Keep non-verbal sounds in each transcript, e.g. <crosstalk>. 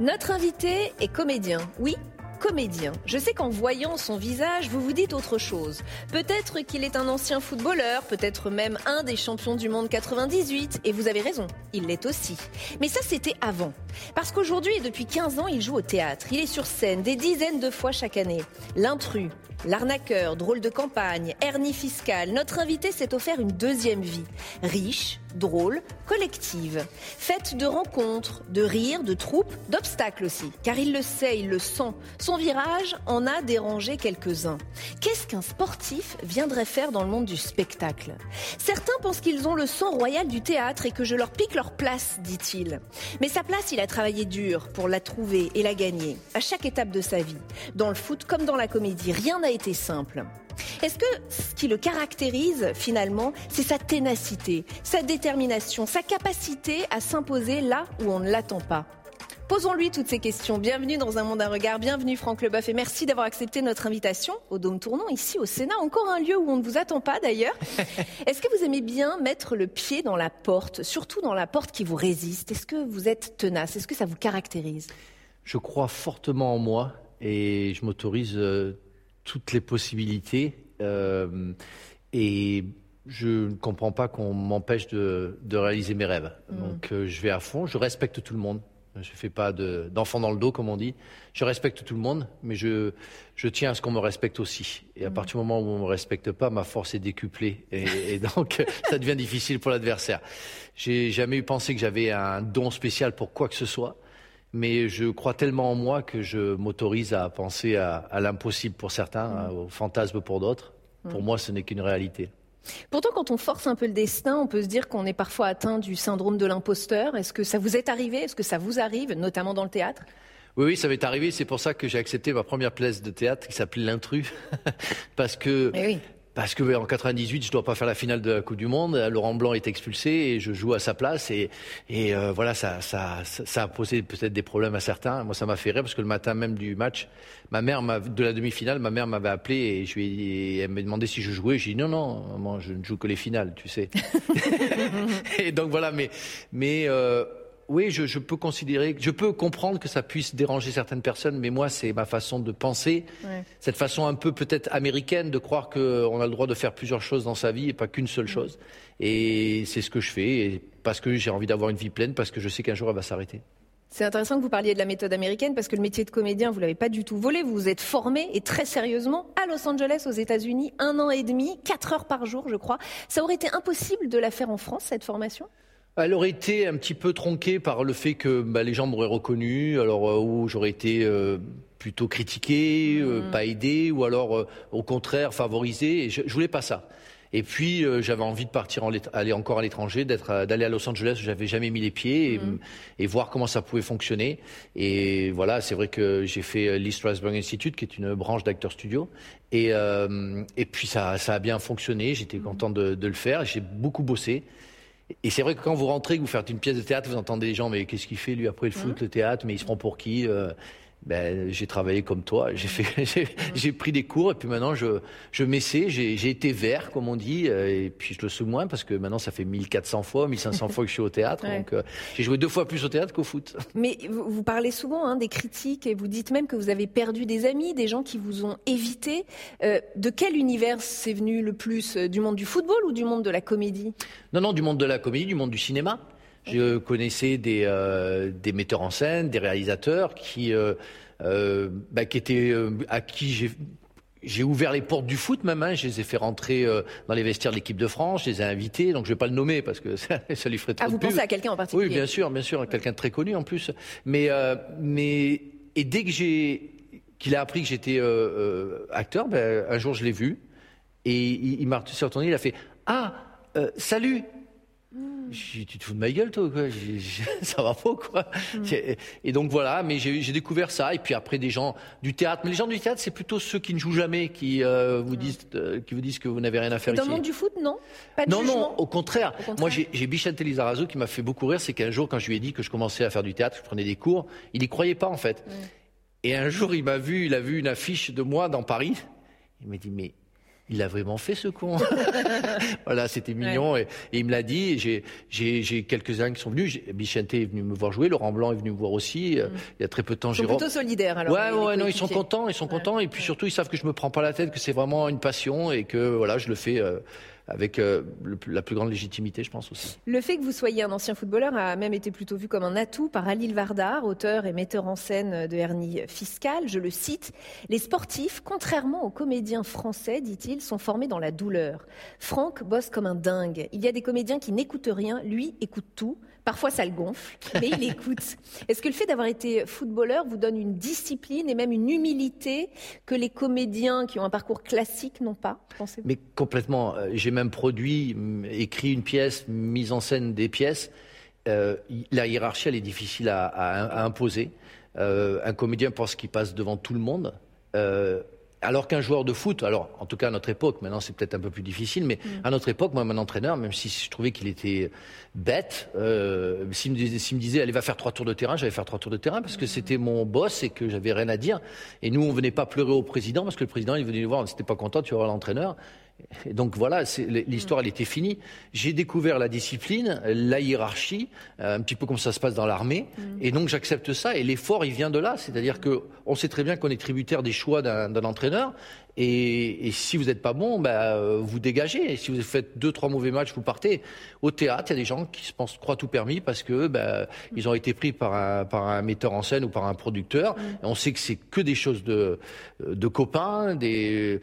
Notre invité est comédien. Oui, comédien. Je sais qu'en voyant son visage, vous vous dites autre chose. Peut-être qu'il est un ancien footballeur, peut-être même un des champions du monde 98, et vous avez raison, il l'est aussi. Mais ça, c'était avant. Parce qu'aujourd'hui et depuis 15 ans, il joue au théâtre. Il est sur scène des dizaines de fois chaque année. L'intrus, l'arnaqueur, drôle de campagne, hernie fiscale. Notre invité s'est offert une deuxième vie. Riche, drôle, collective. Faite de rencontres, de rires, de troupes, d'obstacles aussi. Car il le sait, il le sent. Son virage en a dérangé quelques-uns. Qu'est-ce qu'un sportif viendrait faire dans le monde du spectacle? Certains pensent qu'ils ont le sang royal du théâtre et que je leur pique leur place, dit-il. Mais sa place, il a travaillé dur pour la trouver et la gagner, à chaque étape de sa vie. Dans le foot comme dans la comédie, rien n'a été simple. Est-ce que ce qui le caractérise finalement, c'est sa ténacité, sa détermination, sa capacité à s'imposer là où on ne l'attend pas? Posons-lui toutes ces questions. Bienvenue dans Un Monde à Regard, bienvenue Franck Leboeuf et merci d'avoir accepté notre invitation au Dôme Tournant, ici au Sénat, encore un lieu où on ne vous attend pas d'ailleurs. <laughs> Est-ce que vous aimez bien mettre le pied dans la porte, surtout dans la porte qui vous résiste? Est-ce que vous êtes tenace? Est-ce que ça vous caractérise? Je crois fortement en moi et je m'autorise euh, toutes les possibilités. Euh, et je ne comprends pas qu'on m'empêche de, de, réaliser mes rêves. Mm. Donc euh, je vais à fond, je respecte tout le monde. Je ne fais pas de- d'enfant dans le dos, comme on dit. Je respecte tout le monde, mais je, je tiens à ce qu'on me respecte aussi. Et à partir du moment où on ne me respecte pas, ma force est décuplée. Et, et <laughs> donc, ça devient difficile pour l'adversaire. J'ai jamais eu pensé que j'avais un don spécial pour quoi que ce soit. Mais je crois tellement en moi que je m'autorise à penser à, à l'impossible pour certains, au fantasme pour d'autres. Pour moi, ce n'est qu'une réalité. Pourtant, quand on force un peu le destin, on peut se dire qu'on est parfois atteint du syndrome de l'imposteur. Est-ce que ça vous est arrivé? Est-ce que ça vous arrive, notamment dans le théâtre? Oui, oui, ça m'est arrivé. C'est pour ça que j'ai accepté ma première pièce de théâtre qui s'appelait L'intrus. <laughs> parce que, oui. Parce que en 98, je dois pas faire la finale de la Coupe du Monde. Laurent Blanc est expulsé et je joue à sa place. Et, et euh, voilà, ça, ça, ça, a posé peut-être des problèmes à certains. Moi, ça m'a fait rire parce que le matin même du match, ma mère m'a, de la demi-finale, ma mère m'avait appelé et je lui elle m'a demandé si je jouais. J'ai dit non, non, maman, je ne joue que les finales, tu sais. <laughs> et donc voilà, mais, mais euh, oui, je, je peux considérer, je peux comprendre que ça puisse déranger certaines personnes, mais moi, c'est ma façon de penser, Ouais. cette façon un peu peut-être américaine de croire qu'on a le droit de faire plusieurs choses dans sa vie et pas qu'une seule chose. Et c'est ce que je fais, et parce que j'ai envie d'avoir une vie pleine, parce que je sais qu'un jour elle va s'arrêter. C'est intéressant que vous parliez de la méthode américaine parce que le métier de comédien, vous l'avez pas du tout volé. Vous vous êtes formé et très sérieusement à Los Angeles, aux États-Unis, un an et demi, quatre heures par jour, je crois. Ça aurait été impossible de la faire en France, cette formation? Elle aurait été un petit peu tronquée par le fait que bah, les gens m'auraient reconnu, alors euh, où j'aurais été euh, plutôt critiqué, euh, pas aidé, ou alors au contraire favorisé. Et je, je voulais pas ça. Et puis j'avais envie de partir en aller encore à l'étranger, d'être d'aller à Los Angeles où j'avais jamais mis les pieds et, et voir comment ça pouvait fonctionner. Et voilà, c'est vrai que j'ai fait Lee Strasberg Institute, qui est une branche d'acteurs studio. Et, et puis ça, ça a bien fonctionné. J'étais content de, de le faire. J'ai beaucoup bossé. Et c'est vrai que quand vous rentrez, que vous faites une pièce de théâtre, vous entendez les gens, mais qu'est-ce qu'il fait lui après le foot, le théâtre, mais il se prend pour qui Euh, ben, j'ai travaillé comme toi, <laughs> j'ai fait, j'ai- pris des cours et puis maintenant je, je m'essaie, j'ai j'ai été vert comme on dit euh, et puis je le suis moins parce que maintenant ça fait 1400 fois, 1500 fois que je suis au théâtre, Ouais. donc euh, j'ai joué deux fois plus au théâtre qu'au foot. <laughs> Mais vous, vous parlez souvent hein, des critiques et vous dites même que vous avez perdu des amis, des gens qui vous ont évité. Euh, de quel univers c'est venu le plus Du monde du football ou du monde de la comédie? Non, non, du monde de la comédie, du monde du cinéma. Je connaissais des, euh, des metteurs en scène, des réalisateurs qui, euh, euh, bah, qui étaient, à qui j'ai j'ai ouvert les portes du foot même, hein. je les ai fait rentrer euh, dans les vestiaires de l'équipe de France, je les ai invités, donc je vais pas le nommer parce que <laughs> ça, ça lui ferait trop Ah, vous de pensez à quelqu'un en particulier? Oui, bien sûr, bien sûr, quelqu'un de très connu en plus. Mais, euh, mais et dès que j'ai qu'il a appris que j'étais euh, acteur, ben, un jour je l'ai vu et il, il m'a retourné, il a fait ah salut. Dit, tu te fous de ma gueule, toi, quoi <laughs> Ça va pas, quoi. Et donc voilà, mais j'ai découvert ça. Et puis après, des gens du théâtre. Mais les gens du théâtre, c'est plutôt ceux qui ne jouent jamais, qui euh, vous disent, euh, qui vous disent que vous n'avez rien à faire Dans ici. le monde du foot, non? Pas de Non, jugement? non, au contraire. Au contraire. Moi, j'ai Bichente Lizarazo qui m'a fait beaucoup rire. C'est qu'un jour, quand je lui ai dit que je commençais à faire du théâtre, que je prenais des cours, il y croyait pas, en fait. Et un jour, il m'a vu, il a vu une affiche de moi dans Paris. Il m'a dit, mais il a vraiment fait ce con. <laughs> voilà, c'était mignon. Et, et il me l'a dit. J'ai, j'ai, j'ai quelques-uns qui sont venus. Bichente est venu me voir jouer. Laurent Blanc est venu me voir aussi. Euh, Il y a très peu de temps, Ils sont plutôt solidaires alors. Ouais, ouais, non, ils sont contents, ils sont contents, et puis surtout, ils savent que je me prends pas la tête, que c'est vraiment une passion, et que voilà, je le fais euh, avec euh, la plus grande légitimité, je pense aussi. Le fait que vous soyez un ancien footballeur a même été plutôt vu comme un atout par Alil Vardar, auteur et metteur en scène de Hernie Fiscale. Je le cite Les sportifs, contrairement aux comédiens français, dit-il, sont formés dans la douleur. Franck bosse comme un dingue. Il y a des comédiens qui n'écoutent rien, lui écoute tout. Parfois ça le gonfle, mais il écoute. <laughs> Est-ce que le fait d'avoir été footballeur vous donne une discipline et même une humilité que les comédiens qui ont un parcours classique n'ont pas, Mais complètement, euh, j'ai même produit, écrit une pièce, mis en scène des pièces. Euh, la hiérarchie, elle est difficile à, à- à imposer. Euh, un comédien pense qu'il passe devant tout le monde. Euh, alors qu'un joueur de foot, alors en tout cas à notre époque, maintenant c'est peut-être un peu plus difficile, mais à notre époque, moi, mon entraîneur, même si je trouvais qu'il était bête, euh, s'il me, disait- s'il me disait allez va faire trois tours de terrain, j'allais faire trois tours de terrain parce que c'était mon boss et que j'avais rien à dire. Et nous, on venait pas pleurer au président parce que le président, il venait nous voir, si t'es pas content, tu vas voir l'entraîneur. Et donc voilà, l'histoire elle était finie. J'ai découvert la discipline, la hiérarchie, euh, un petit peu comme ça se passe dans l'armée, et donc j'accepte ça. Et l'effort il vient de là, c'est-à-dire que on sait très bien qu'on est tributaire des choix d'un entraîneur. Et, et si vous n'êtes pas bon, bah, euh, vous dégagez. Et si vous faites deux trois mauvais matchs, vous partez. Au théâtre, il y a des gens qui se pensent croient tout permis parce que bah, ils ont été pris par un, par un metteur en scène ou par un producteur. Et on sait que c'est que des choses de, de copains, des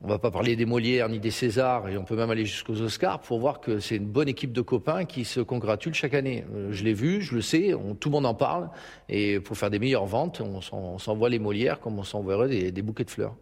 on va pas parler des Molières ni des Césars, et on peut même aller jusqu'aux Oscars pour voir que c'est une bonne équipe de copains qui se congratulent chaque année. Euh, Je l'ai vu, je le sais, tout le monde en parle, et pour faire des meilleures ventes, on s'en- on s'envoie les Molières comme on s'envoierait des, des bouquets de fleurs.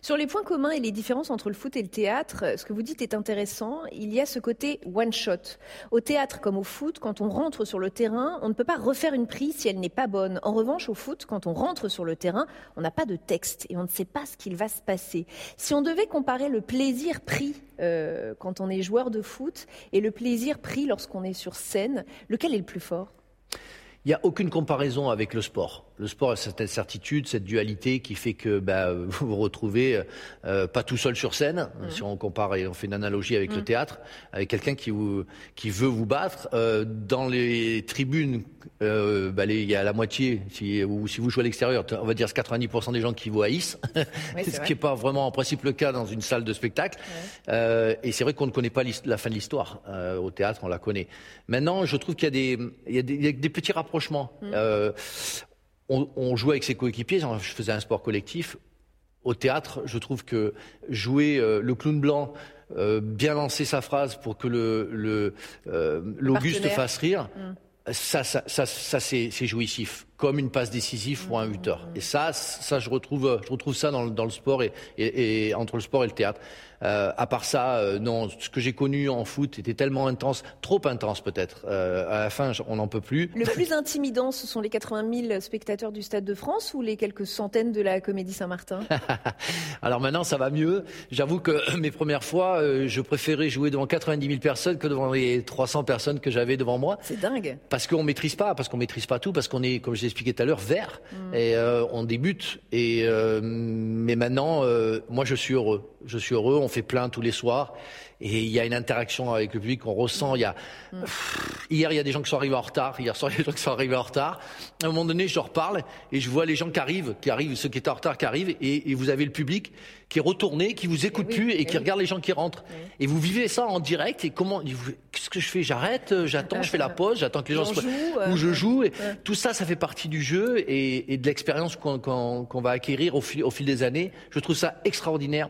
Sur les points communs et les différences entre le foot et le théâtre, ce que vous dites est intéressant. Il y a ce côté one shot. Au théâtre comme au foot, quand on rentre sur le terrain, on ne peut pas refaire une prise si elle n'est pas bonne. En revanche, au foot, quand on rentre sur le terrain, on n'a pas de texte et on ne sait pas ce qu'il va se passer. Si on devait comparer le plaisir pris euh, quand on est joueur de foot et le plaisir pris lorsqu'on est sur scène, lequel est le plus fort? Il n'y a aucune comparaison avec le sport. Le sport a cette certitude, cette dualité qui fait que bah, <laughs> vous vous retrouvez euh, pas tout seul sur scène. Si on compare et on fait une analogie avec le théâtre, avec quelqu'un qui, vous, qui veut vous battre. Euh, dans les tribunes, euh, bah, il y a la moitié, si, ou si vous jouez à l'extérieur, on va dire 90% des gens qui vous haïssent, <laughs> c'est ce qui n'est pas vraiment en principe le cas dans une salle de spectacle. Euh, et c'est vrai qu'on ne connaît pas la fin de l'histoire. Euh, au théâtre, on la connaît. Maintenant, je trouve qu'il y a des, il y a des, il y petits rapprochements. Euh, on, on jouait avec ses coéquipiers, je faisais un sport collectif. Au théâtre, je trouve que jouer euh, le clown blanc, euh, bien lancer sa phrase pour que le le, euh, l'Auguste fasse rire, ça, ça, ça, c'est jouissif, comme une passe décisive pour un buteur. Et ça, ça, je retrouve, je retrouve ça dans, le- dans le sport et, et, et entre le sport et le théâtre. Euh, à part ça, euh, non, ce que j'ai connu en foot était tellement intense, trop intense peut-être. Euh, à la fin, on n'en peut plus. Le <laughs> plus intimidant, ce sont les 80 000 spectateurs du Stade de France ou les quelques centaines de la Comédie Saint-Martin? <laughs> Alors maintenant, ça va mieux. J'avoue que <laughs> mes premières fois, euh, je préférais jouer devant 90 000 personnes que devant les 300 personnes que j'avais devant moi. C'est dingue. Parce qu'on maîtrise pas, parce qu'on maîtrise pas tout, parce qu'on est, comme je l'ai expliqué tout à l'heure, vert et euh, on débute. Et euh, mais maintenant, euh, moi, je suis heureux. Je suis heureux. On fait plein tous les soirs et il y a une interaction avec le public. On ressent. Il y a Pff, hier, il y a des gens qui sont arrivés en retard. Hier soir, il y a des gens qui sont arrivés en retard. À un moment donné, je leur parle et je vois les gens qui arrivent, qui arrivent, ceux qui étaient en retard, qui arrivent, et, et vous avez le public qui est retourné, qui vous écoute plus et qui oui. regarde les gens qui rentrent. Et vous vivez ça en direct. Et comment Qu'est-ce que je fais? J'arrête, euh, j'attends, je fais la pause, j'attends que les gens soient joue, où euh, je joue. Et Tout ça, ça fait partie du jeu et, de l'expérience qu'on qu'on- qu'on va acquérir au fil, au fil des années. Je trouve ça extraordinaire.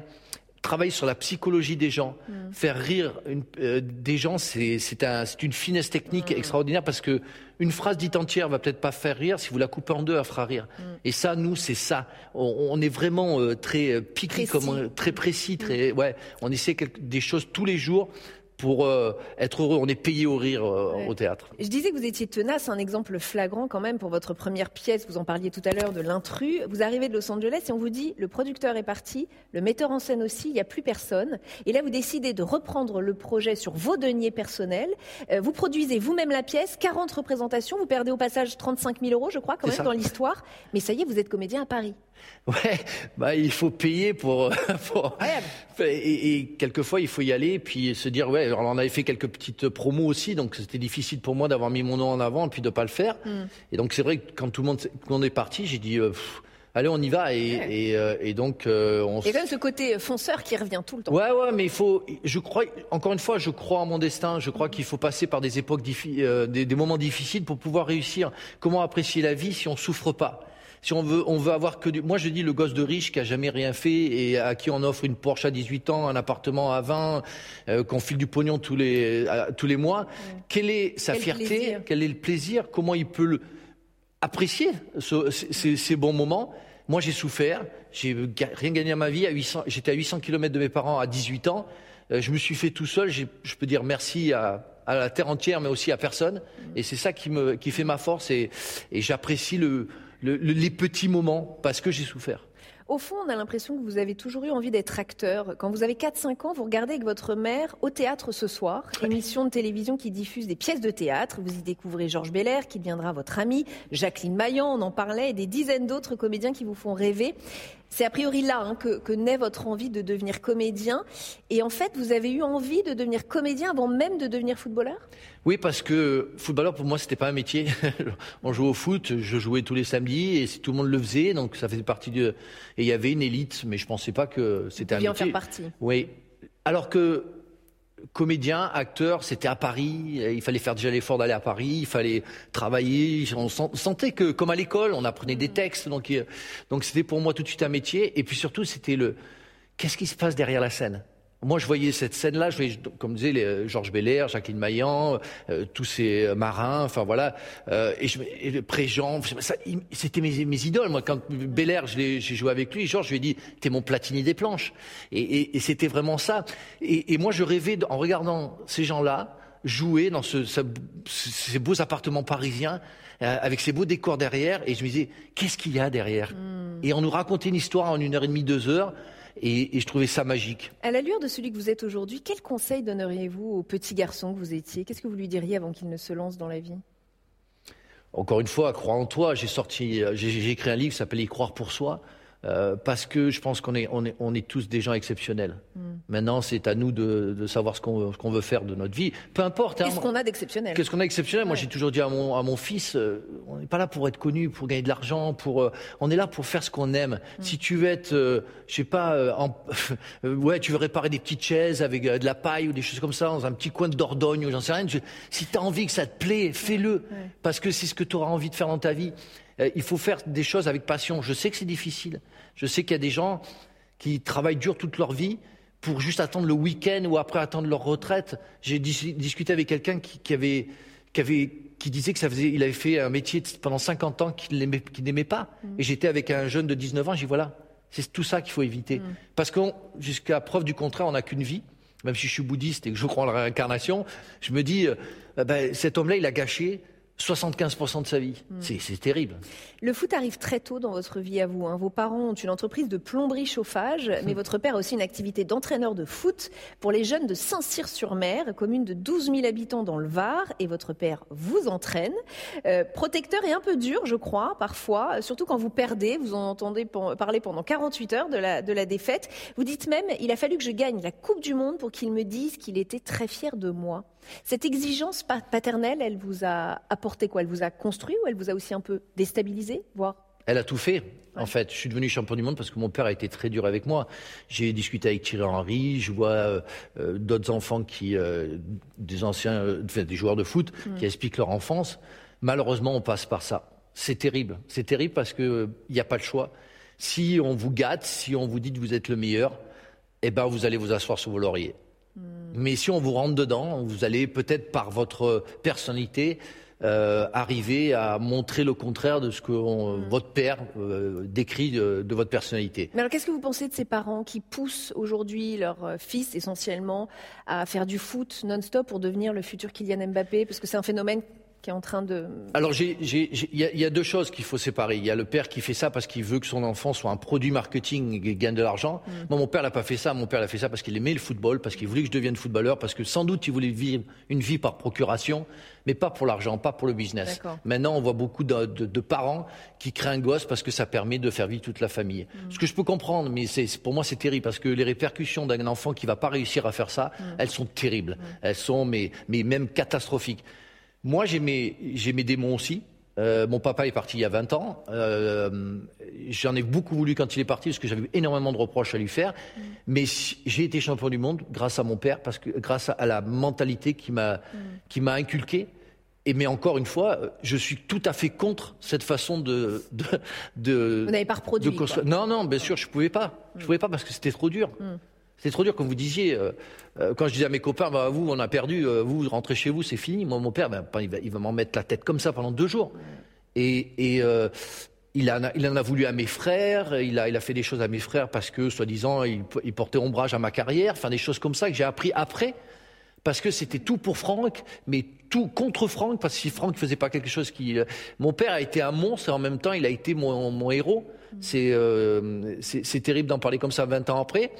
Travailler sur la psychologie des gens, faire rire une- euh, des gens, c'est c'est un- c'est une finesse technique extraordinaire parce que une phrase dite entière va peut-être pas faire rire. Si vous la coupez en deux, elle fera rire. Et ça, nous, c'est ça. On, on est vraiment euh, très euh, piqué, comme on- très précis, très ouais. On essaie quelque- des choses tous les jours pour euh, être heureux. On est payé au rire euh, Ouais. au théâtre. Je disais que vous étiez tenace, un exemple flagrant quand même pour votre première pièce. Vous en parliez tout à l'heure de l'intrus. Vous arrivez de Los Angeles et on vous dit le producteur est parti, le metteur en scène aussi, il n'y a plus personne. Et là, vous décidez de reprendre le projet sur vos deniers personnels. Euh, vous produisez vous-même la pièce, 40 représentations. Vous perdez au passage 35 000 euros, je crois, quand même, dans l'histoire. Mais ça y est, vous êtes comédien à Paris. <laughs> Ouais, bah il faut payer pour. <laughs> pour- Incroyable. et, et quelquequement il faut y aller, puis se dire ouais. Alors on avait fait quelques petites promos aussi, donc c'était difficile pour moi d'avoir mis mon nom en avant et puis de pas le faire. Hmm. Et donc c'est vrai que quand tout le monde, le monde est parti, j'ai dit euh, pff, allez on y va et, et, euh, et donc euh, on. Quand même ce côté fonceur qui revient tout le temps. Ouais, ouais, mais il faut. Je crois. Encore une fois, je crois en mon destin. Je crois qu'il faut passer par des époques, euh, des, des moments difficiles pour pouvoir réussir. Comment apprécier la vie si on souffre pas? Si on veut, on veut avoir que du. Moi, je dis le gosse de riche qui a jamais rien fait et à qui on offre une Porsche à 18 ans, un appartement à 20, euh, qu'on file du pognon tous les tous les mois. Quelle est sa Quel fierté plaisir. Quel est le plaisir Comment il peut le apprécier ce- ces, bons moments? Moi, j'ai souffert. J'ai rien gagné à ma vie. À 800, j'étais à 800 km de mes parents à 18 ans. Euh, je me suis fait tout seul. Je peux dire merci à, à la terre entière, mais aussi à personne. Et c'est ça qui me, qui fait ma force. Et, et j'apprécie le, le- le- les petits moments parce que j'ai souffert. Au fond, on a l'impression que vous avez toujours eu envie d'être acteur. Quand vous avez 4-5 ans, vous regardez avec votre mère au théâtre ce soir, émission de télévision qui diffuse des pièces de théâtre. Vous y découvrez Georges Belair, qui deviendra votre ami, Jacqueline Maillan, on en parlait, et des dizaines d'autres comédiens qui vous font rêver. C'est a priori là hein, que, que naît votre envie de devenir comédien. Et en fait, vous avez eu envie de devenir comédien avant même de devenir footballeur? Oui, parce que footballeur pour moi c'était pas un métier. <laughs> On jouait au foot, je jouais tous les samedis et si tout le monde le faisait, donc ça faisait partie de. Et il y avait une élite, mais je pensais pas que c'était un pouviez en métier. faire partie. Oui. Alors que comédien, acteur, c'était à Paris. Il fallait faire déjà l'effort d'aller à Paris. Il fallait travailler. On sent- sentait que, comme à l'école, on apprenait des textes. Donc, euh, donc c'était pour moi tout de suite un métier. Et puis surtout, c'était le qu'est-ce qui se passe derrière la scène? Moi, je voyais cette scène-là, je voyais, comme disait les- Georges Belair, Jacqueline Maillan, euh, tous ces marins, enfin voilà, euh, et, je, et le Préjean, c'était mes, mes idoles. Moi, quand Belair, j'ai joué avec lui, Georges, je lui ai dit, t'es mon Platini des planches. Et, et- et c'était vraiment ça. Et, et moi, je rêvais, en regardant ces gens-là, jouer dans ce, ce- ces beaux appartements parisiens, euh, avec ces beaux décors derrière, et je me disais, qu'est-ce qu'il y a derrière? Et on nous racontait une histoire en une heure et demie, deux heures, et, et je trouvais ça magique. À la lueur de celui que vous êtes aujourd'hui, quel conseil donneriez-vous au petit garçon que vous étiez? Qu'est-ce que vous lui diriez avant qu'il ne se lance dans la vie? Encore une fois, croire en toi. J'ai sorti, euh, j'ai j'ai écrit un livre qui s'appelle Y croire pour soi. Euh, parce que je pense qu'on est, on est, on est tous des gens exceptionnels. Hmm. Maintenant, c'est à nous de, de savoir ce qu'on ce qu'on veut faire de notre vie. Peu importe. hein, Qu'est-ce qu'on a d'exceptionnel Qu'est-ce qu'on a exceptionnel Moi, j'ai toujours dit à mon, à mon fils, euh, on n'est pas là pour être connu, pour gagner de l'argent, pour, euh, on est là pour faire ce qu'on aime. Mm. Si tu veux être, je sais pas, en- <laughs> ouais, tu veux réparer des petites chaises avec de la paille ou des choses comme ça dans un petit coin de Dordogne ou j'en sais rien. je- si tu as envie que ça te plaît, fais-le, parce que c'est ce que tu auras envie de faire dans ta vie. Euh, il faut faire des choses avec passion. Je sais que c'est difficile. Je sais qu'il y a des gens qui travaillent dur toute leur vie pour juste attendre le week-end ou après attendre leur retraite. J'ai dis- discuté avec quelqu'un qui, qui avait, qui avait, qui disait que ça faisait, il avait fait un métier pendant 50 ans qu'il n'aimait, pas. Et j'étais avec un jeune de 19 ans, j'ai dit voilà, c'est tout ça qu'il faut éviter. Parce que jusqu'à preuve du contraire, on n'a qu'une vie. Même si je suis bouddhiste et que je crois en la réincarnation, je me dis, euh, ben, cet homme-là, il a gâché 75% de sa vie. C'est, c'est terrible. Le foot arrive très tôt dans votre vie à vous. hein. Vos parents ont une entreprise de plomberie chauffage, <laughs> mais votre père a aussi une activité d'entraîneur de foot pour les jeunes de Saint-Cyr-sur-Mer, commune de 12 000 habitants dans le Var, et votre père vous entraîne. Euh, protecteur et un peu dur, je crois, parfois, surtout quand vous perdez. Vous en entendez parler pendant 48 heures de la, de la défaite. Vous dites même, il a fallu que je gagne la Coupe du Monde pour qu'il me dise qu'il était très fier de moi. Cette exigence pa- paternelle, elle vous a apporté quoi? Elle vous a construit ou elle vous a aussi un peu déstabilisé, voire Elle a tout fait. En fait, je suis devenu champion du monde parce que mon père a été très dur avec moi. J'ai discuté avec Thierry Henry, je vois euh, euh, d'autres enfants qui, euh, des anciens, des joueurs de foot, mm. qui expliquent leur enfance. Malheureusement, on passe par ça. C'est terrible. C'est terrible parce que il n'y a pas le choix. Si on vous gâte, si on vous dit que vous êtes le meilleur, eh ben vous allez vous asseoir sur vos lauriers. Mm. Mais si on vous rentre dedans, vous allez peut-être par votre personnalité euh, arriver à montrer le contraire de ce que mm. votre père euh, décrit de, votre personnalité. Mais alors qu'est-ce que vous pensez de ces parents qui poussent aujourd'hui leur euh, fils essentiellement à faire du foot non-stop pour devenir le futur Kylian Mbappé? Parce que c'est un phénomène qui est en train de... Alors, il y, a deux choses qu'il faut séparer. Il y a le père qui fait ça parce qu'il veut que son enfant soit un produit marketing et gagne de l'argent. Mm. Moi, mon père n'a pas fait ça. Mon père l'a fait ça parce qu'il aimait le football, parce qu'il voulait que je devienne footballeur, parce que sans doute il voulait vivre une vie par procuration, mais pas pour l'argent, pas pour le business. Maintenant, on voit beaucoup de, parents qui créent un gosse parce que ça permet de faire vivre toute la famille. Mm. Ce que je peux comprendre, mais pour moi c'est terrible parce que les répercussions d'un enfant qui va pas réussir à faire ça, mm. elles sont terribles. Elles sont mais, mais même catastrophiques. Moi, j'ai mes, mes démons aussi. Euh, mon papa est parti il y a 20 ans. Euh, J'en ai beaucoup voulu quand il est parti parce que j'avais énormément de reproches à lui faire. Mm. Mais j'ai été champion du monde grâce à mon père, parce que grâce à la mentalité qui m'a mm. m'a inculqué. Et mais encore une fois, je suis tout à fait contre cette façon de de, de Vous n'avez pas reproduit. Non, non, bien sûr, je pouvais pas. Je mm. pouvais pas parce que c'était trop dur. C'est trop dur, comme vous disiez. Euh, euh, quand je disais à mes copains, bah, vous, on a perdu, euh, vous, rentrez chez vous, c'est fini. Moi, mon père, ben, il va, m'en mettre la tête comme ça pendant deux jours. Et, il, en a, voulu à mes frères, il a, fait des choses à mes frères parce que, soi-disant, il, portait ombrage à ma carrière. Enfin, des choses comme ça que j'ai appris après. Parce que c'était tout pour Franck, mais tout contre Franck, parce que si Franck faisait pas quelque chose qui... Mon père a été un monstre et en même temps, il a été mon, héros. C'est terrible d'en parler comme ça 20 ans après.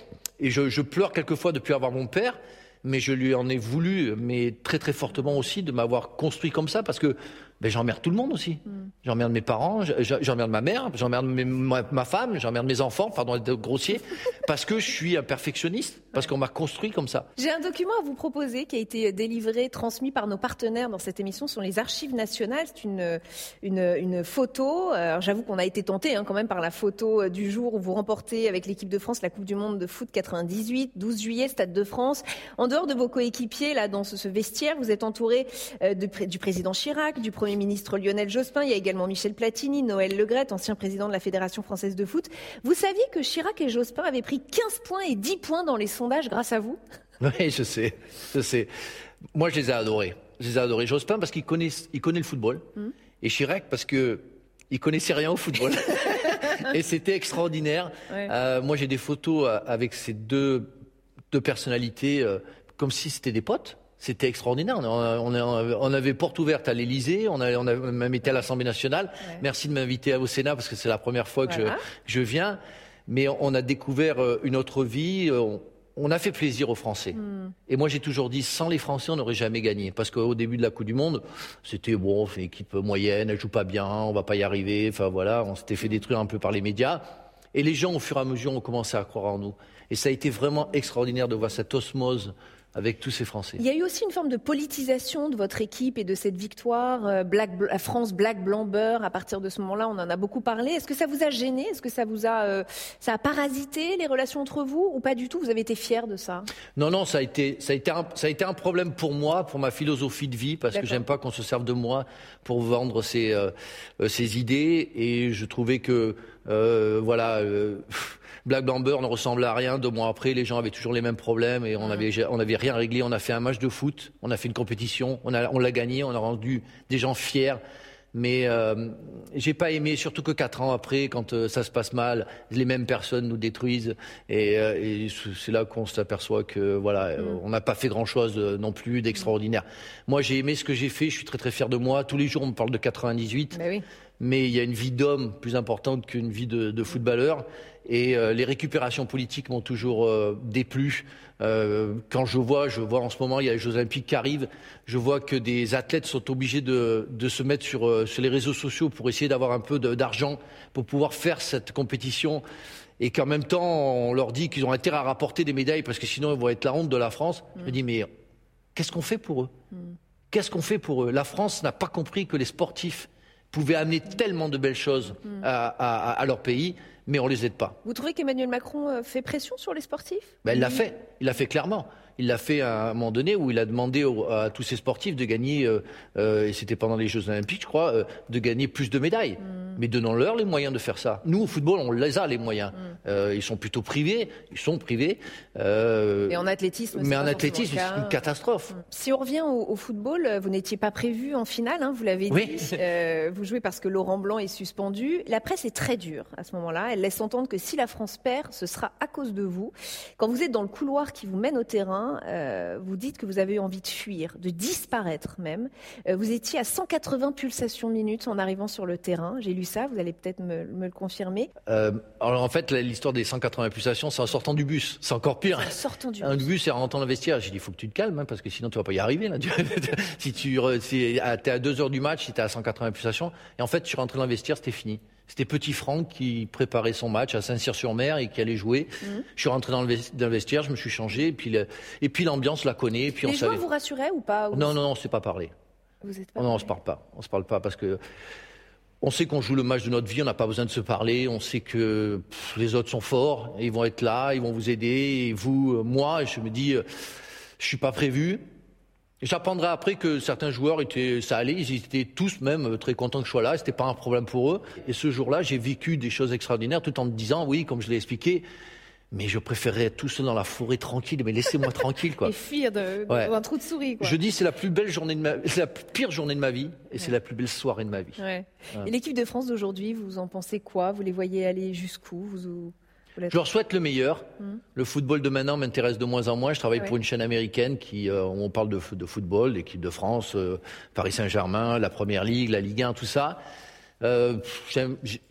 Et je, je pleure quelquefois depuis avoir mon père, mais je lui en ai voulu, mais très très fortement aussi, de m'avoir construit comme ça, parce que ben, j'emmerde tout le monde aussi. Mm. J'emmerde mes parents, j'emmerde ma mère, j'emmerde ma, femme, j'emmerde mes enfants, pardon d'être grossier, <laughs> parce que je suis un perfectionniste, parce qu'on m'a construit comme ça. J'ai un document à vous proposer qui a été délivré, transmis par nos partenaires dans cette émission sur les archives nationales. C'est une, une, une, photo. J'avoue qu'on a été tenté hein, quand même par la photo du jour où vous remportez avec l'équipe de France la Coupe du Monde de foot 98, 12 juillet, Stade de France. En dehors de vos coéquipiers, là, dans ce, vestiaire, vous êtes entouré euh, du président Chirac, du Premier ministre Lionel Jospin. Il y a également Michel Platini, Noël Legrette, ancien président de la Fédération française de foot. Vous saviez que Chirac et Jospin avaient pris 15 points et 10 points dans les sondages grâce à vous? <laughs> Oui, je sais, je sais. Moi, je les ai adorés. Je les ai adorés. Jospin parce qu'il connaît, il connaît le football. Hmm. Et Chirac parce que il connaissait rien au football. <laughs> et c'était extraordinaire. Euh, moi, j'ai des photos euh, avec ces deux, deux personnalités euh, comme si c'était des potes. C'était extraordinaire. On, avait porte ouverte à l'Élysée, on, a, on a même été à l'Assemblée nationale. Merci de m'inviter au Sénat parce que c'est la première fois que je, viens. Mais on a découvert euh, une autre vie. On, a fait plaisir aux Français. Hmm. Et moi, j'ai toujours dit, sans les Français, on n'aurait jamais gagné. Parce qu'au début de la Coupe du Monde, c'était bon, une équipe moyenne, elle joue pas bien, on va pas y arriver. Enfin voilà, on s'était fait détruire un peu par les médias. Et les gens, au fur et à mesure, ont commencé à croire en nous. Et ça a été vraiment extraordinaire de voir cette osmose avec tous ces Français. Il y a eu aussi une forme de politisation de votre équipe et de cette victoire euh, Black, France Black Blanc Beurre. À partir de ce moment-là, on en a beaucoup parlé. Est-ce que ça vous a gêné? Est-ce que ça vous a, euh, ça a parasité les relations entre vous ou pas du tout? Vous avez été fier de ça? Non, non, ça a été, ça a été, un, ça a été un problème pour moi, pour ma philosophie de vie, parce que j'aime pas qu'on se serve de moi pour vendre ses, euh, ses idées. Et je trouvais que, voilà. Black Blamber ne ressemblait à rien. Deux mois après, les gens avaient toujours les mêmes problèmes et on n'avait on avait rien réglé. On a fait un match de foot, on a fait une compétition, on l'a on gagné, on a rendu des gens fiers. Mais euh, j'ai pas aimé, surtout que quatre ans après, quand euh, ça se passe mal, les mêmes personnes nous détruisent, et, euh, et c'est là qu'on s'aperçoit que voilà, mm. on n'a pas fait grand-chose euh, non plus d'extraordinaire. Moi, j'ai aimé ce que j'ai fait, je suis très très fier de moi. Tous les jours, on me parle de 98, mais, oui. Mais il y a une vie d'homme plus importante qu'une vie de, de footballeur. Et euh, les récupérations politiques m'ont toujours euh, déplu. Euh, quand je vois, je vois en ce moment, il y a les Jeux Olympiques qui arrivent, je vois que des athlètes sont obligés de, de se mettre sur, sur les réseaux sociaux pour essayer d'avoir un peu d'argent pour pouvoir faire cette compétition et qu'en même temps, on leur dit qu'ils ont intérêt à rapporter des médailles parce que sinon ils vont être la honte de la France. Je me dis, mais qu'est-ce qu'on fait pour eux? Mm. Qu'est-ce qu'on fait pour eux? La France n'a pas compris que les sportifs pouvaient amener tellement de belles choses mm. à, leur pays, mais on les aide pas. Vous trouvez qu'Emmanuel Macron euh, fait pression sur les sportifs? Ben, Il l'a fait, il l'a fait clairement. Il l'a fait à un moment donné où il a demandé à tous ses sportifs de gagner, euh, euh, et c'était pendant les Jeux Olympiques, je crois, euh, de gagner plus de médailles. Mm. Mais donnons-leur les moyens de faire ça. Nous, au football, on les a, les moyens. Mm. ils sont plutôt privés, ils sont privés. mais en athlétisme, mais en athlétisme, c'est une catastrophe. Mm. Si on revient au, football, vous n'étiez pas prévu en finale, hein, vous l'avez oui. dit. <laughs> vous jouez parce que Laurent Blanc est suspendu. La presse est très dure à ce moment-là. Elle laisse entendre que si la France perd, ce sera à cause de vous. Quand vous êtes dans le couloir qui vous mène au terrain, vous dites que vous avez eu envie de fuir, de disparaître même. Euh, vous étiez à 180 pulsations minutes en arrivant sur le terrain. J'ai lu ça, vous allez peut-être me, le confirmer. Euh, alors en fait, l'histoire des 180 pulsations, c'est en sortant du bus. C'est encore pire. En sortant du Un bus. et en rentrant dans le vestiaire. J'ai dit, il faut que tu te calmes, hein, parce que sinon tu vas pas y arriver. Là. <laughs> si tu es à 2 heures du match, si tu es à 180 pulsations. Et en fait, je suis rentré dans le vestiaire, c'était fini. C'était Petit Franck qui préparait son match à Saint-Cyr-sur-Mer et qui allait jouer. Mhm. Je suis rentré dans le, vestiaire, je me suis changé, et puis, et puis l'ambiance la connaît. Et puis Les on vous rassuraient ou pas Non, non, non, on ne s'est pas parlé. Vous êtes pas non, on ne se parle pas. On se parle pas parce que on sait qu'on joue le match de notre vie, on n'a pas besoin de se parler. On sait que les autres sont forts, ils vont être là, ils vont vous aider. Et vous, euh, moi, je me dis, euh, je suis pas prévu. J'apprendrai après que certains joueurs étaient, ça allait, ils étaient tous même très contents que je sois là, c'était pas un problème pour eux. Et ce jour-là, j'ai vécu des choses extraordinaires tout en me disant, oui, comme je l'ai expliqué, mais je préférerais être tout seul dans la forêt tranquille, mais laissez-moi <laughs> tranquille, quoi. Et fuir de, un trou de souris, quoi. Je dis, c'est la plus belle journée de ma, c'est la pire journée de ma vie, et c'est la plus belle soirée de ma vie. Et l'équipe de France d'aujourd'hui, vous en pensez quoi? Vous les voyez aller jusqu'où? Vous, je leur souhaite le meilleur. Hmm. Le football de maintenant m'intéresse de moins en moins. Je travaille pour une chaîne américaine qui, euh, on parle de, de football, l'équipe de France, euh, Paris Saint-Germain, la Première Ligue, la Ligue 1, tout ça. Euh,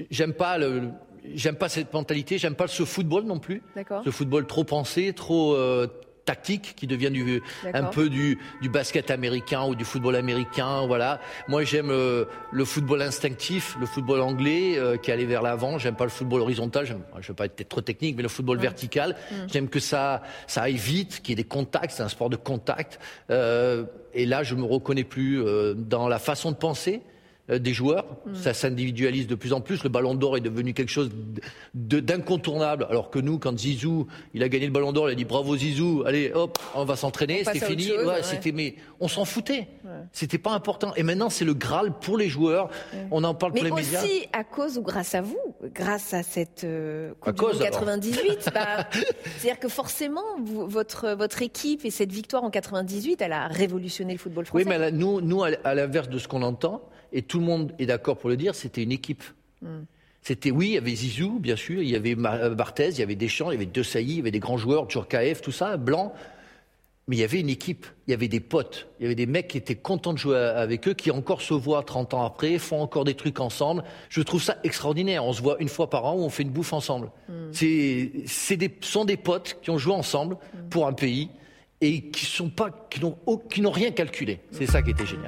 j'aime pas le, j'aime pas cette mentalité. J'aime pas ce football non plus. Ce football trop pensé, trop euh, tactique qui devient du, un peu du, du, basket américain ou du football américain. Voilà. Moi, j'aime euh, le football instinctif, le football anglais euh, qui allait vers l'avant. J'aime pas le football horizontal. Je veux pas être trop technique, mais le football vertical. Mm. J'aime que ça, ça aille vite, qu'il y ait des contacts. C'est un sport de contact. Euh, et là, je me reconnais plus euh, dans la façon de penser. Euh, des joueurs. Mm. Ça s'individualise de plus en plus. Le ballon d'or est devenu quelque chose d'incontournable. Alors que nous, quand Zizou, il a gagné le ballon d'or, il a dit bravo Zizou, allez hop, on va s'entraîner, c'était fini. C'était, mais on s'en foutait. C'était pas important. Et maintenant, c'est le Graal pour les joueurs. On en parle mais pour les médias. Mais aussi à cause ou grâce à vous, grâce à cette euh, Coupe du 98. bah, <laughs> c'est-à-dire que forcément, votre, votre équipe et cette victoire en 98, elle a révolutionné le football français. Oui, mais nous, nous à l'inverse de ce qu'on entend, et tout le monde est d'accord pour le dire, c'était une équipe. Hmm. C'était, oui, il y avait Zizou, bien sûr, il y avait euh, Barthez, il y avait Deschamps, il y avait De Sailly, il y avait des grands joueurs, Djurkaev, tout ça, Blanc. Mais il y avait une équipe, il y avait des potes, il y avait des mecs qui étaient contents de jouer avec eux, qui encore se voient 30 ans après, font encore des trucs ensemble. Je trouve ça extraordinaire. On se voit une fois par an où on fait une bouffe ensemble. Hmm. C'est, des, sont des potes qui ont joué ensemble hmm. pour un pays et qui n'ont rien calculé. C'est ça qui était génial.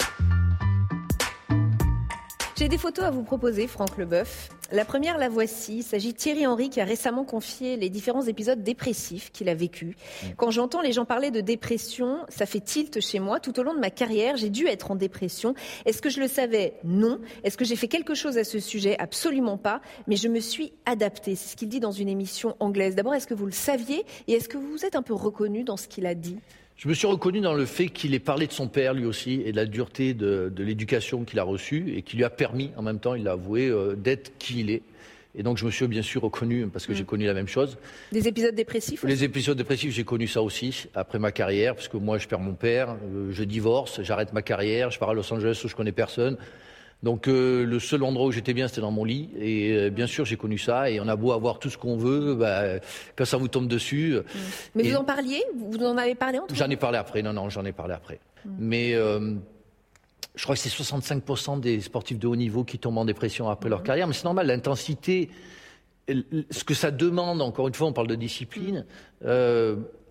J'ai des photos à vous proposer, Franck Leboeuf. La première, la voici. Il s'agit de Thierry Henry qui a récemment confié les différents épisodes dépressifs qu'il a vécus. Quand j'entends les gens parler de dépression, ça fait tilt chez moi. Tout au long de ma carrière, j'ai dû être en dépression. Est-ce que je le savais? Non. Est-ce que j'ai fait quelque chose à ce sujet? Absolument pas. Mais je me suis adapté. C'est ce qu'il dit dans une émission anglaise. D'abord, est-ce que vous le saviez? Et est-ce que vous vous êtes un peu reconnu dans ce qu'il a dit? Je me suis reconnu dans le fait qu'il ait parlé de son père lui aussi et de la dureté de, l'éducation qu'il a reçue et qui lui a permis, en même temps, il l'a avoué, euh, d'être qui il est. Et donc je me suis bien sûr reconnu parce que j'ai mm. connu la même chose. Des épisodes dépressifs Les épisodes dépressifs, j'ai connu ça aussi après ma carrière, parce que moi je perds mon père, euh, je divorce, j'arrête ma carrière, je pars à Los Angeles où je connais personne. Donc euh, le seul endroit où j'étais bien, c'était dans mon lit. Et euh, bien sûr, j'ai connu ça. Et on a beau avoir tout ce qu'on veut, bah, quand ça vous tombe dessus. Mmh. Mais vous en parliez? Vous en avez parlé en J'en ai parlé après. Non, non, j'en ai parlé après. Mmh. Mais euh, je crois que c'est 65% des sportifs de haut niveau qui tombent en dépression après leur mmh. carrière. Mais c'est normal, l'intensité, ce que ça demande, encore une fois, on parle de discipline.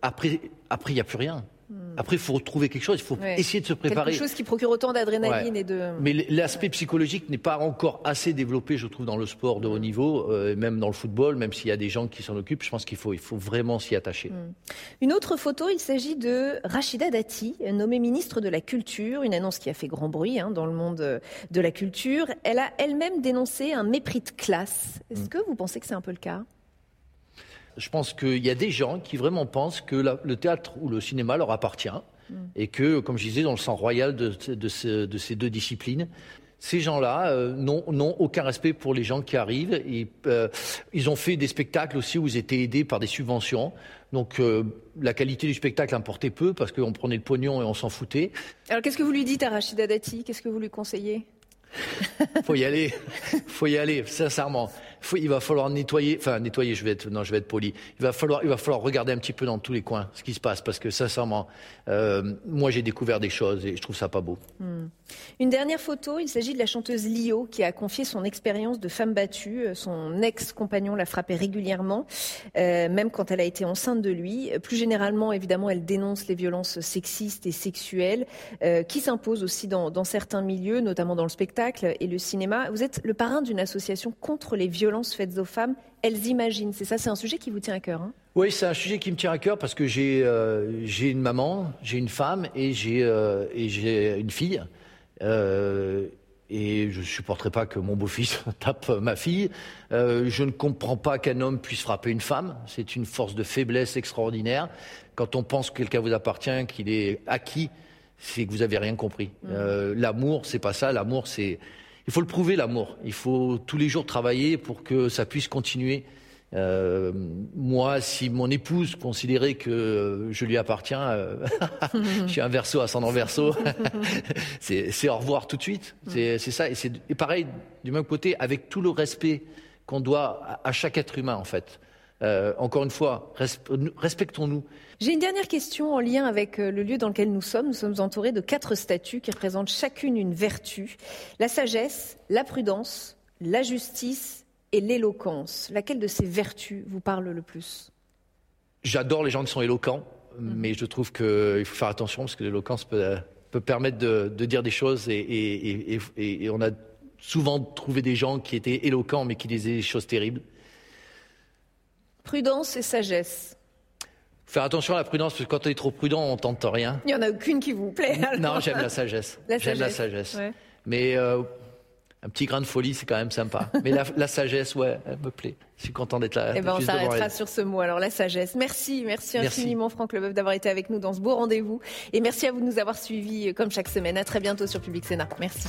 après, après, il n'y a plus rien. Hmm. Après, il faut retrouver quelque chose, il faut essayer de se préparer. Quelque chose qui procure autant d'adrénaline et de. Mais l'aspect psychologique n'est pas encore assez développé, je trouve, dans le sport de haut niveau, euh, même dans le football, même s'il y a des gens qui s'en occupent. Je pense qu'il faut, il faut vraiment s'y attacher. Hmm. Une autre photo, il s'agit de Rachida Dati, nommée ministre de la Culture, une annonce qui a fait grand bruit hein, dans le monde de la culture. Elle a elle-même dénoncé un mépris de classe. Est-ce hmm. que vous pensez que c'est un peu le cas? Je pense qu'il y a des gens qui vraiment pensent que le théâtre ou le cinéma leur appartient mm. et que, comme je disais, dans le sang royal de, ces deux disciplines, ces gens-là euh, n'ont aucun respect pour les gens qui arrivent. Et, euh, ils ont fait des spectacles aussi où ils étaient aidés par des subventions. Donc euh, la qualité du spectacle importait peu parce qu'on prenait le pognon et on s'en foutait. Alors qu'est-ce que vous lui dites à Rachida Dati? Qu'est-ce que vous lui conseillez? Faut y aller, faut y aller, sincèrement il va falloir nettoyer, enfin nettoyer, je vais être, non, je vais être poli. Il va falloir, il va falloir regarder un petit peu dans tous les coins ce qui se passe, parce que sincèrement, euh, moi j'ai découvert des choses et je trouve ça pas beau. Hmm. Une dernière photo, il s'agit de la chanteuse Lio qui a confié son expérience de femme battue. Son ex-compagnon la frappait régulièrement, euh, même quand elle a été enceinte de lui. Plus généralement, évidemment, elle dénonce les violences sexistes et sexuelles euh, qui s'imposent aussi dans certains milieux, notamment dans le spectacle et le cinéma. Vous êtes le parrain d'une association contre les violences faites aux femmes, elles imaginent. C'est ça, c'est un sujet qui vous tient à cœur. Hein? Oui, c'est un sujet qui me tient à cœur parce que j'ai euh, une maman, j'ai une femme et j'ai euh, une fille. Euh, et je ne supporterai pas que mon beau-fils <laughs> tape ma fille. je ne comprends pas qu'un homme puisse frapper une femme. C'est une force de faiblesse extraordinaire. Quand on pense que quelqu'un vous appartient, qu'il est acquis, c'est que vous n'avez rien compris. Mmh. L'amour, c'est pas ça. L'amour, c'est il faut le prouver, l'amour. Il faut tous les jours travailler pour que ça puisse continuer. Euh, moi, si mon épouse considérait que je lui appartiens, euh, <laughs> je suis un verso ascendant verso, <laughs> c'est au revoir tout de suite. C'est ça. Et pareil, du même côté, avec tout le respect qu'on doit à, chaque être humain, en fait. Euh, encore une fois, respectons-nous. J'ai une dernière question en lien avec euh, le lieu dans lequel nous sommes. Nous sommes entourés de quatre statues qui représentent chacune une vertu la sagesse, la prudence, la justice et l'éloquence. Laquelle de ces vertus vous parle le plus? J'adore les gens qui sont éloquents, mhm. mais je trouve qu'il faut faire attention parce que l'éloquence peut, permettre de, dire des choses et, et on a souvent trouvé des gens qui étaient éloquents mais qui disaient des choses terribles. Prudence et sagesse. Faire attention à la prudence, parce que quand on est trop prudent, on tente rien. Il n'y en a aucune qui vous plaît. Non, j'aime la sagesse. <laughs> J'aime la sagesse. Mais euh, un petit grain de folie, c'est quand même sympa. Mais la, sagesse, ouais, elle me plaît. Je suis content d'être là. Eh ben, on s'arrêtera sur ce mot. Alors, la sagesse. Merci, merci, infiniment, Franck Leboeuf, d'avoir été avec nous dans ce beau rendez-vous. Et merci à vous de nous avoir suivis, euh, comme chaque semaine. À très bientôt sur Public Sénat. Merci.